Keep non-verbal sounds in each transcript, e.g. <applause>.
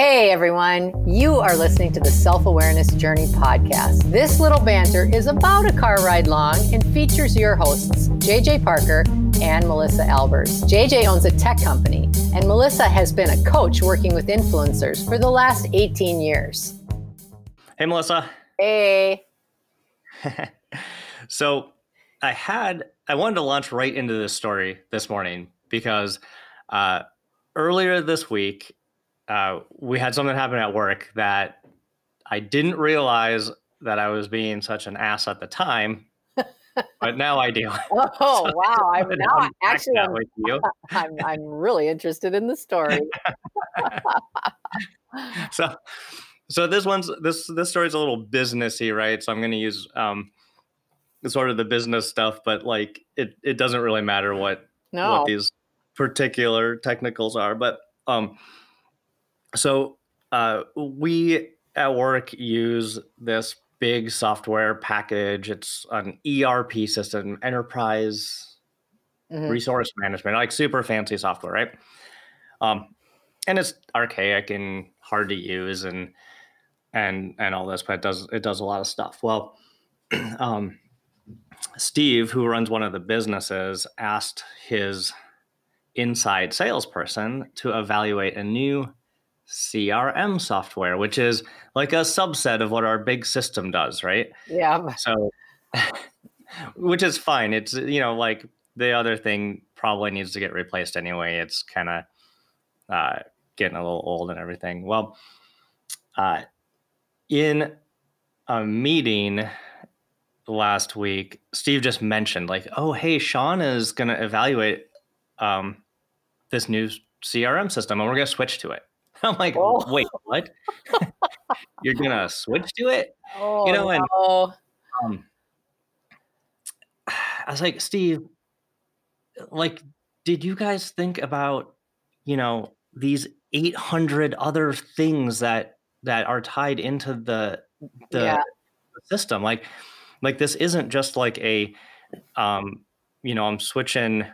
Hey everyone, you are listening to the Self Awareness Journey podcast. This little banter is about a car ride long and features your hosts, JJ Parker and Melissa Albers. JJ owns a tech company, and Melissa has been a coach working with influencers for the last 18 years. Hey, Melissa. Hey. <laughs> so, I had, I wanted to launch right into this story this morning because uh, earlier this week, uh, we had something happen at work that I didn't realize that I was being such an ass at the time, <laughs> but now I do. Oh <laughs> so wow! I'm now actually I'm, <laughs> I'm, I'm really interested in the story. so so this one's this this story's a little businessy, right? So I'm going to use um sort of the business stuff, but like it it doesn't really matter what no. what these particular technicals are, but um so uh, we at work use this big software package. It's an ERP system, enterprise mm-hmm. resource management, like super fancy software, right? Um, and it's archaic and hard to use and and and all this, but it does it does a lot of stuff. Well, <clears throat> um, Steve, who runs one of the businesses, asked his inside salesperson to evaluate a new CRM software, which is like a subset of what our big system does, right? Yeah. So, <laughs> which is fine. It's, you know, like the other thing probably needs to get replaced anyway. It's kind of uh, getting a little old and everything. Well, uh, in a meeting last week, Steve just mentioned, like, oh, hey, Sean is going to evaluate um, this new CRM system and we're going to switch to it. <laughs> I'm like, oh. wait, what? <laughs> You're gonna switch to it? Oh, you know, and no. um, <sighs> I was like, Steve, like, did you guys think about, you know, these 800 other things that that are tied into the the yeah. system? Like, like this isn't just like a, um, you know, I'm switching,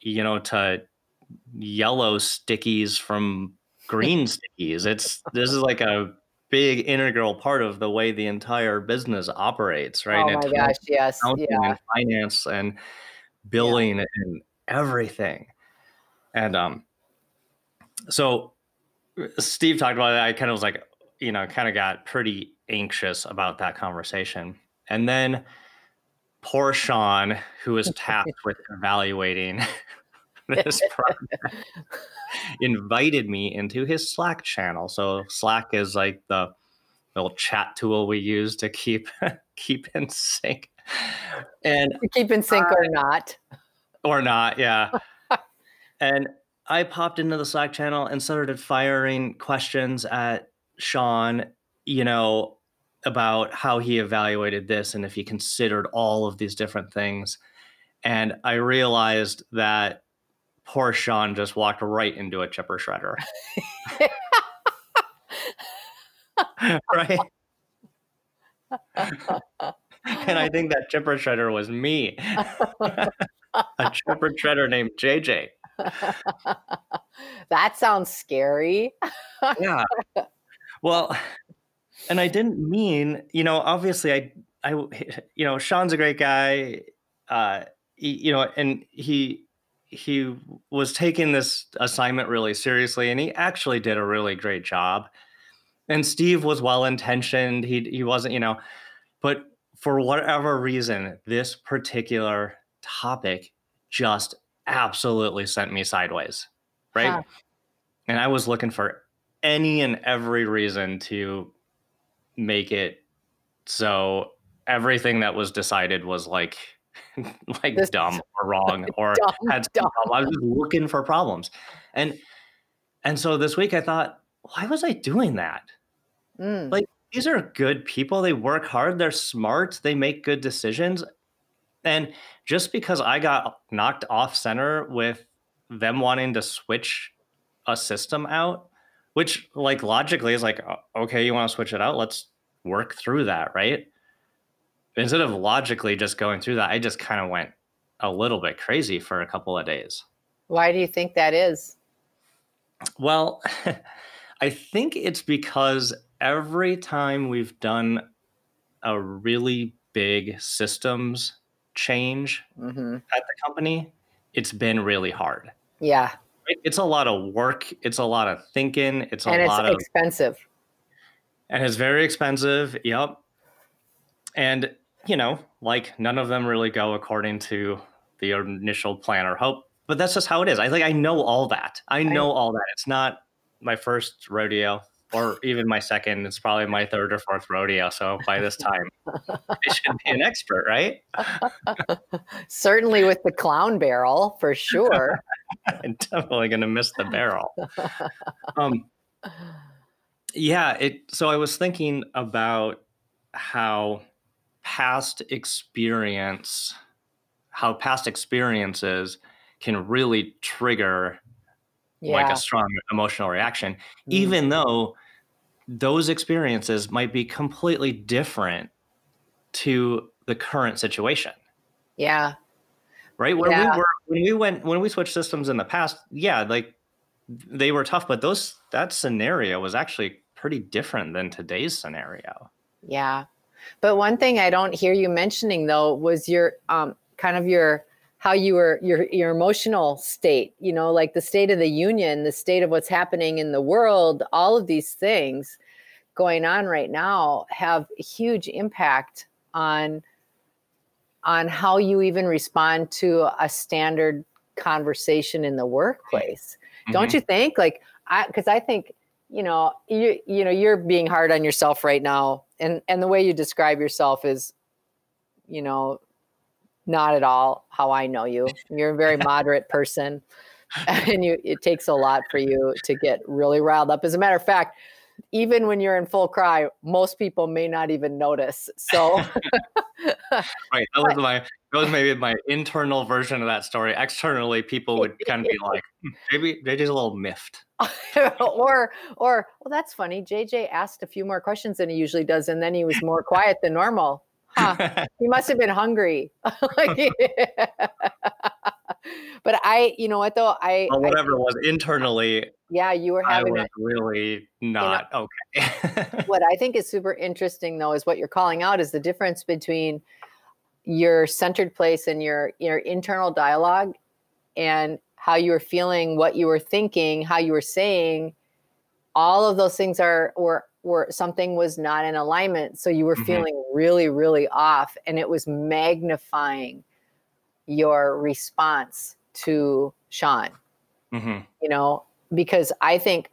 you know, to yellow stickies from green stickies. It's this is like a big integral part of the way the entire business operates, right? Oh my gosh, yes, yeah. And finance and billing yeah. and everything. And um, so Steve talked about it. I kind of was like, you know, kind of got pretty anxious about that conversation. And then poor Sean, who was <laughs> tasked with evaluating <laughs> this project invited me into his Slack channel. So Slack is like the little chat tool we use to keep <laughs> keep in sync. And keep in sync or not. Or not, yeah. <laughs> and I popped into the Slack channel and started firing questions at Sean, you know, about how he evaluated this and if he considered all of these different things. And I realized that poor Sean just walked right into a chipper shredder. <laughs> <laughs> right? and I think that chipper shredder was me. <laughs> a chipper shredder named JJ. that sounds scary. yeah. Well, and I didn't mean, you know, obviously I I you know, Sean's a great guy. Uh he, you know, and he he was taking this assignment really seriously and he actually did a really great job. And steve was well intentioned. He he wasn't you know but for whatever reason this particular topic just absolutely sent me sideways right? Huh. and i was looking for any and every reason to make it so everything that was decided was like <laughs> like this dumb <laughs> or wrong or dumb, had dumb. I was just looking for problems. And and so this week I thought, why was I doing that? Mm. Like these are good people. They work hard, they're smart, they make good decisions. And just because I got knocked off center with them wanting to switch a system out, which like logically is like, okay, you want to switch it out? Let's work through that, right? Instead of logically just going through that, I just kind of went a little bit crazy for a couple of days. Why do you think that is? Well, <laughs> I think it's because every time we've done a really big systems change mm-hmm. at the company, it's been really hard. Yeah. It's a lot of work. It's a lot of thinking. It's a and lot it's expensive. And it's very expensive. Yep. And, you know, like none of them really go according to the initial plan or hope. But that's just how it is. I like I know all that. I know all that. It's not my first rodeo or even my second. It's probably my third or fourth rodeo. So by this time, I should be an expert, right? <laughs> Certainly with the clown barrel, for sure. <laughs> I'm definitely going to miss the barrel. Um, <laughs> yeah. It. So I was thinking about how past experience, how past experiences can really trigger yeah. like a strong emotional reaction, mm. even though those experiences might be completely different to the current situation. Yeah. Right. When yeah. we were when we went when we switched systems in the past, yeah, like they were tough, but those that scenario was actually pretty different than today's scenario. Yeah. But one thing I don't hear you mentioning though was your um kind of your how you were your your emotional state you know like the state of the union the state of what's happening in the world all of these things going on right now have a huge impact on on how you even respond to a standard conversation in the workplace mm-hmm. don't you think like i because i think you know you you know you're being hard on yourself right now and and the way you describe yourself is you know not at all how I know you. You're a very <laughs> moderate person, <laughs> and you it takes a lot for you to get really riled up. As a matter of fact, even when you're in full cry, most people may not even notice. So, <laughs> right, <laughs> that was my that was maybe my internal version of that story. Externally, people would kind of be <laughs> like, hmm, maybe JJ's a little miffed. or, or, well, that's funny. JJ asked a few more questions than he usually does, and then he was more quiet than normal huh, he must have been hungry. <laughs> but I, you know what though, I well, whatever I, was internally. Yeah, you were having. I was really not you know, okay. what <laughs> I think is super interesting though is what you're calling out is the difference between your centered place and your your internal dialogue, and how you were feeling, what you were thinking, how you were saying. All of those things are were were something was not in alignment. So you were mm-hmm. feeling really, really off, and it was magnifying your response to Sean. Mm-hmm. You know, because I think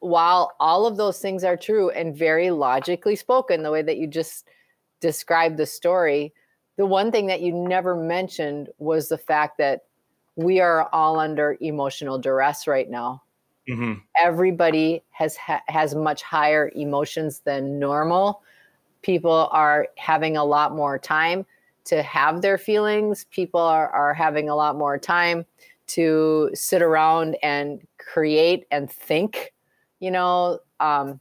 while all of those things are true and very logically spoken, the way that you just described the story, the one thing that you never mentioned was the fact that we are all under emotional duress right now. Mm-hmm. Everybody has ha- has much higher emotions than normal. People are having a lot more time to have their feelings. People are, are having a lot more time to sit around and create and think, you know. Um,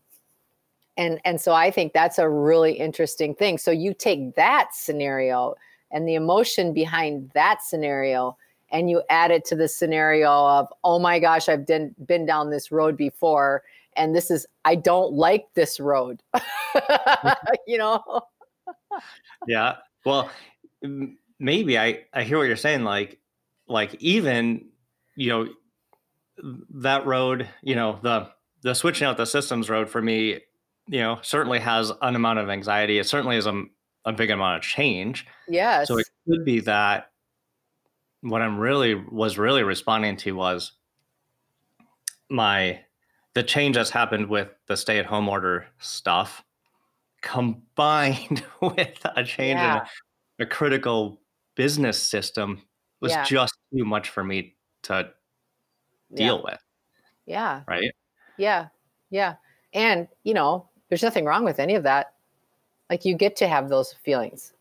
and and so I think that's a really interesting thing. So you take that scenario and the emotion behind that scenario and you add it to the scenario of oh my gosh i've been been down this road before and this is i don't like this road <laughs> you know yeah well maybe i i hear what you're saying like like even you know that road you know the the switching out the systems road for me you know certainly has an amount of anxiety. It certainly is a, a big amount of change. Yes so it could be that what I'm really was really responding to was my the change that's happened with the stay at home order stuff combined <laughs> with a change yeah. in a, a, critical business system was yeah. just too much for me to deal yeah. with. Yeah. Right? Yeah. Yeah. And, you know, there's nothing wrong with any of that. Like you get to have those feelings.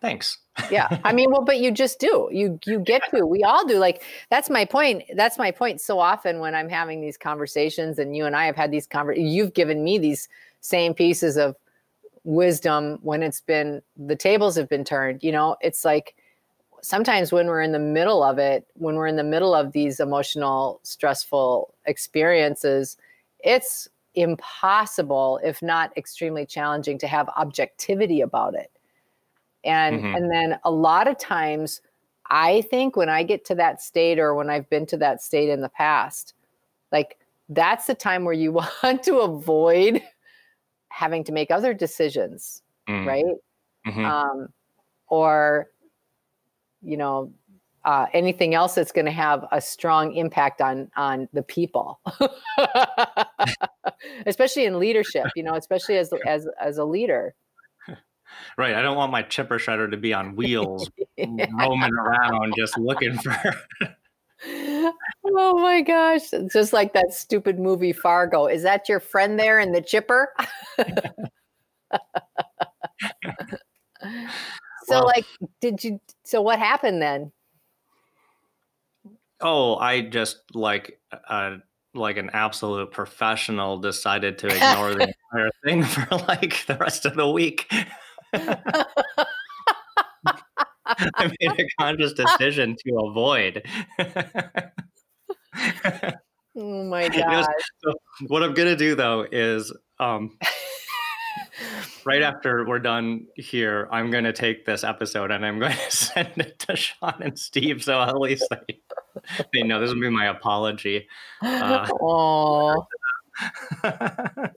Thanks yeah i mean well but you just do you you get to we all do like that's my point that's my point so often when i'm having these conversations and you and i have had these conversations you've given me these same pieces of wisdom when it's been the tables have been turned you know it's like sometimes when we're in the middle of it when we're in the middle of these emotional stressful experiences it's impossible, if not extremely challenging, to have objectivity about it. And mm-hmm. and then a lot of times I think when I get to that state or when I've been to that state in the past, like that's the time where you <laughs> want to avoid having to make other decisions, mm. right? Mm-hmm. Um, or, you know, uh, anything else that's going to have a strong impact on on the people, <laughs> especially in leadership. You know, especially as as as a leader. <laughs> Right. I don't want my chipper shredder to be on wheels, <laughs> yeah. roaming around, just looking for. Oh my gosh! Just like that stupid movie Fargo. Is that your friend there in the chipper? <laughs> so, well, like, did you? So, what happened then? Oh, I just like uh, like an absolute professional decided to ignore the <laughs> entire thing for like the rest of the week. <laughs> <laughs> I made a conscious decision to avoid. <laughs> oh my <laughs> god! So what I'm gonna do though is um, right after we're done here, I'm going to take this episode and I'm going to send it to Sean and Steve. So at least they, they know this will be my apology. Uh, oh.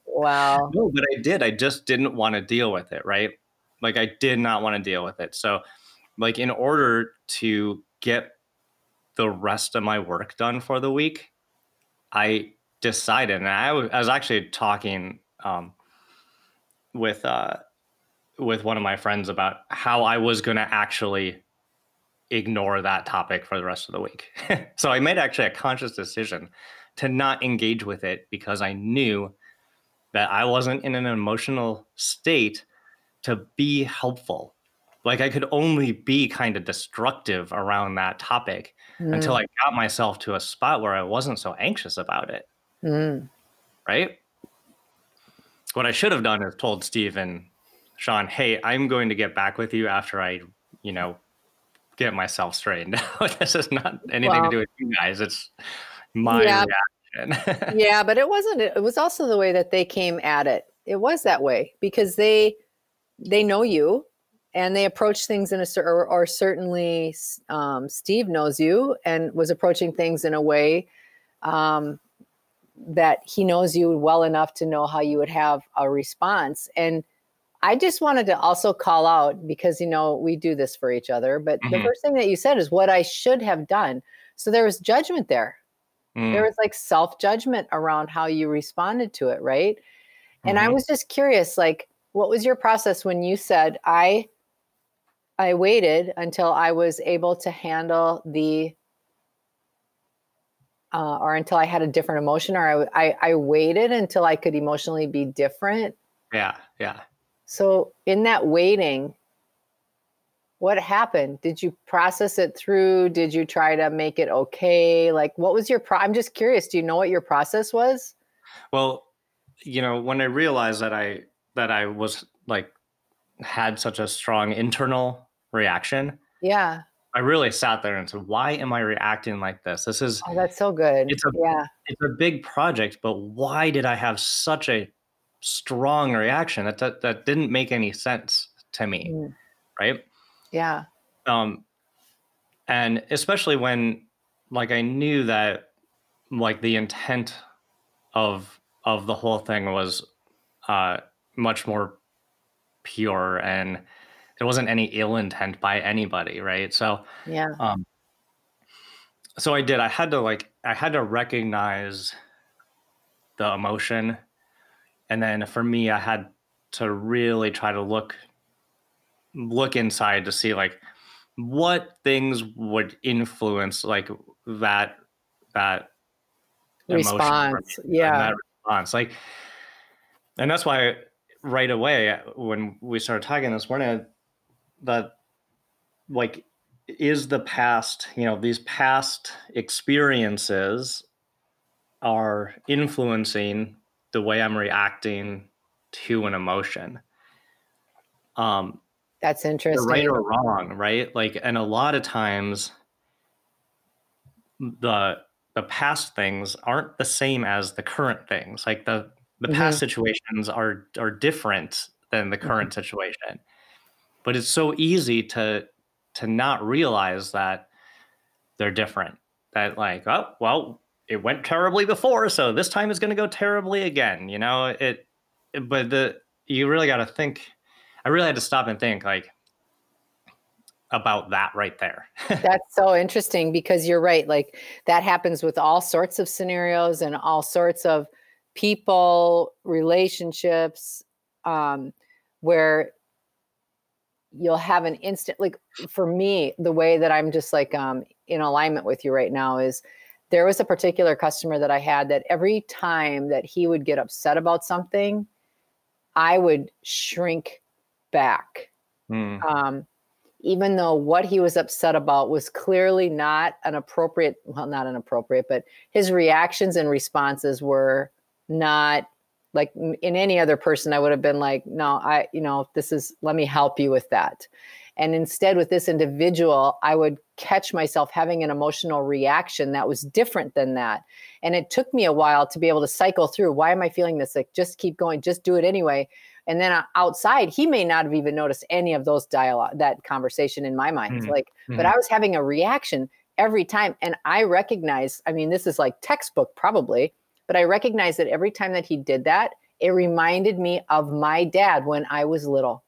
wow. No, but I did. I just didn't want to deal with it. Right. Like I did not want to deal with it. So, like, in order to get the rest of my work done for the week, I decided, and I was, actually talking um, with uh, with one of my friends about how I was going to actually ignore that topic for the rest of the week. <laughs> so I made actually a conscious decision to not engage with it because I knew that I wasn't in an emotional state to be helpful. Like I could only be kind of destructive around that topic mm. until I got myself to a spot where I wasn't so anxious about it. Mm. Right? What I should have done is told Steve and Sean, hey, I'm going to get back with you after I, you know, get myself straightened <laughs> out. this is not anything to do with you guys. It's my yeah. reaction. <laughs> yeah, but it wasn't. It was also the way that they came at it. It was that way because they they know you and they approach things in a certain or, or certainly um, Steve knows you and was approaching things in a way um, that he knows you well enough to know how you would have a response. And I just wanted to also call out because, you know, we do this for each other, but mm-hmm. the first thing that you said is what I should have done. So there was judgment there. Mm. There was like self judgment around how you responded to it, right? Mm-hmm. And I mm-hmm. was just curious, like, what was your process when you said, I I waited until I was able to handle the uh, or until I had a different emotion, or I, I, I waited until I could emotionally be different. Yeah, yeah. So in that waiting, what happened? Did you process it through? Did you try to make it okay? Like, what was your? Pro- I'm just curious. Do you know what your process was? Well, you know, when I realized that I that I was like had such a strong internal reaction. Yeah. I really sat there and said, "Why am I reacting like this? This is oh, that's so good. It's a yeah, it's a big project, but why did I have such a strong reaction? That that, that didn't make any sense to me, mm. right? Yeah. Um, and especially when, like, I knew that, like, the intent of of the whole thing was uh, much more pure and there wasn't any ill intent by anybody, right? So yeah. Um, so I did. I had to like I had to recognize the emotion, and then for me, I had to really try to look look inside to see like what things would influence like that that response yeah that response like and that's why right away when we started talking this morning that like is the past you know these past experiences are influencing the way i'm reacting to an emotion um that's interesting right or wrong right like and a lot of times the the past things aren't the same as the current things. Like the the mm-hmm. past situations are are different than the current mm-hmm. situation. But it's so easy to to not realize that they're different. That like, oh, well, it went terribly before, so this time is going to go terribly again. You know, it, it but the you really got to think. I really had to stop and think like about that right there. <laughs> That's so interesting because you're right. Like that happens with all sorts of scenarios and all sorts of people, relationships, um, where you'll have an instant like for me the way that i'm just like um in alignment with you right now is there was a particular customer that i had that every time that he would get upset about something i would shrink back mm. um even though what he was upset about was clearly not an appropriate well not an appropriate but his reactions and responses were not like in any other person i would have been like no i you know this is let me help you with that. And instead with this individual i would catch myself having an emotional reaction that was different than that. And it took me a while to be able to cycle through why am i feeling this? Like just keep going just do it anyway. And then uh, outside he may not have even noticed any of those dialogue that conversation in my mind. Mm-hmm. like mm-hmm. but i was having a reaction every time. And i recognize i mean this is like textbook probably but I recognized that every time that he did that, it reminded me of my dad when I was little.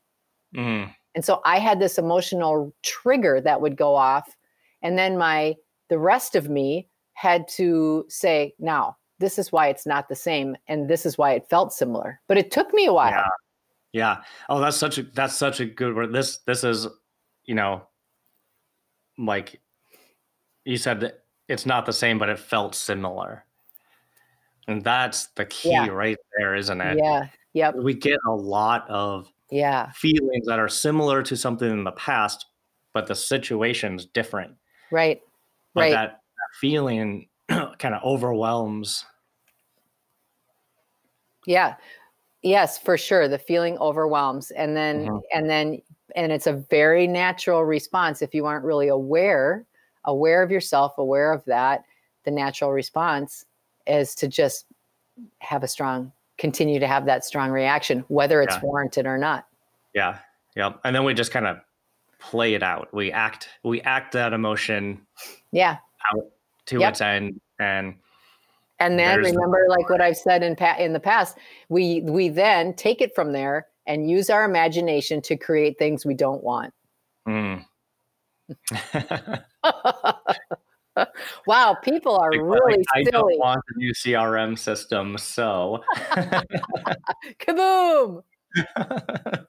Mm. And so I had this emotional trigger that would go off. And then my, the rest of me had to say, now, this is why it's not the same. And this is why it felt similar. But it took me a while. Yeah. Yeah. Oh, that's such a, that's such a good word. This, this is, you know, like you said that it's not the same, but it felt similar. And that's the key yeah. right there, isn't it? Yeah. Yep. We get a lot of yeah feelings that are similar to something in the past, but the situation's different. Right. But right. That, that feeling <clears throat> kind of overwhelms. Yeah. Yes, for sure. The feeling overwhelms. And then mm-hmm. and then and it's a very natural response if you aren't really aware, aware of yourself, aware of that, the natural response is to just have a strong continue to have that strong reaction whether it's yeah. warranted or not yeah yeah and then we just kind of play it out we act we act that emotion yeah out to yep. its end and and then remember like what i've said in pa- in the past we we then take it from there and use our imagination to create things we don't want mm. <laughs> <laughs> <laughs> wow, people are like, really like, I don't want a new CRM system, so <laughs> kaboom. <laughs>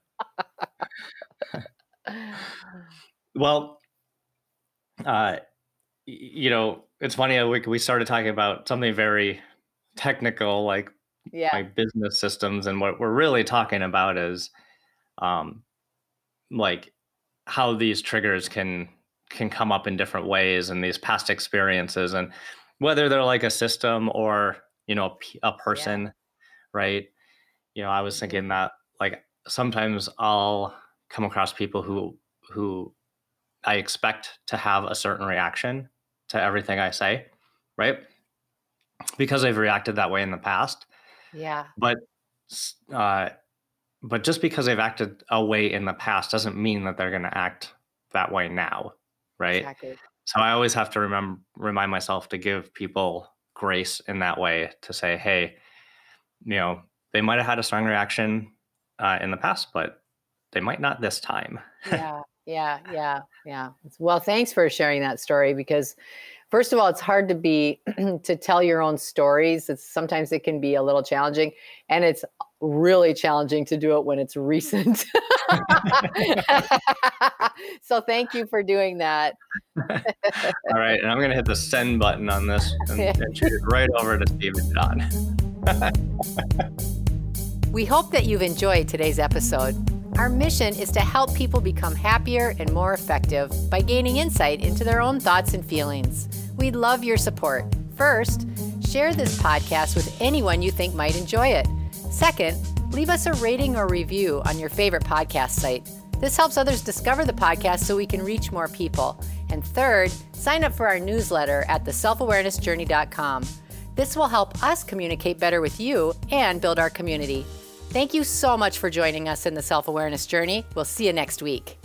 well, uh, you know, it's funny. We we started talking about something very technical, like yeah. like business systems, and what we're really talking about is, um, like how these triggers can can come up in different ways and these past experiences and whether they're like a system or you know a, person yeah. right? You know i was thinking mm-hmm. that like sometimes i'll come across people who who i expect to have a certain reaction to everything i say right? Because they've reacted that way in the past. Yeah. But uh but just because they've acted a way in the past doesn't mean that they're going to act that way now right? Exactly. So I always have to remember remind myself to give people grace in that way to say, hey, you know, they might have had a strong reaction uh, in the past, but they might not this time. <laughs> yeah, yeah, yeah, yeah. Well, thanks for sharing that story because first of all it's hard to be <clears throat> to tell your own stories it's sometimes it can be a little challenging and it's really challenging to do it when it's recent <laughs> so thank you for doing that all right and i'm going to hit the send button on this and, and shoot it right over to steve and sean <laughs> we hope that you've enjoyed today's episode our mission is to help people become happier and more effective by gaining insight into their own thoughts and feelings. We'd love your support. First, share this podcast with anyone you think might enjoy it. Second, leave us a rating or review on your favorite podcast site. This helps others discover the podcast so we can reach more people. And third, sign up for our newsletter at theselfawarenessjourney.com. This will help us communicate better with you and build our community. Thank you so much for joining us in the self awareness journey. We'll see you next week.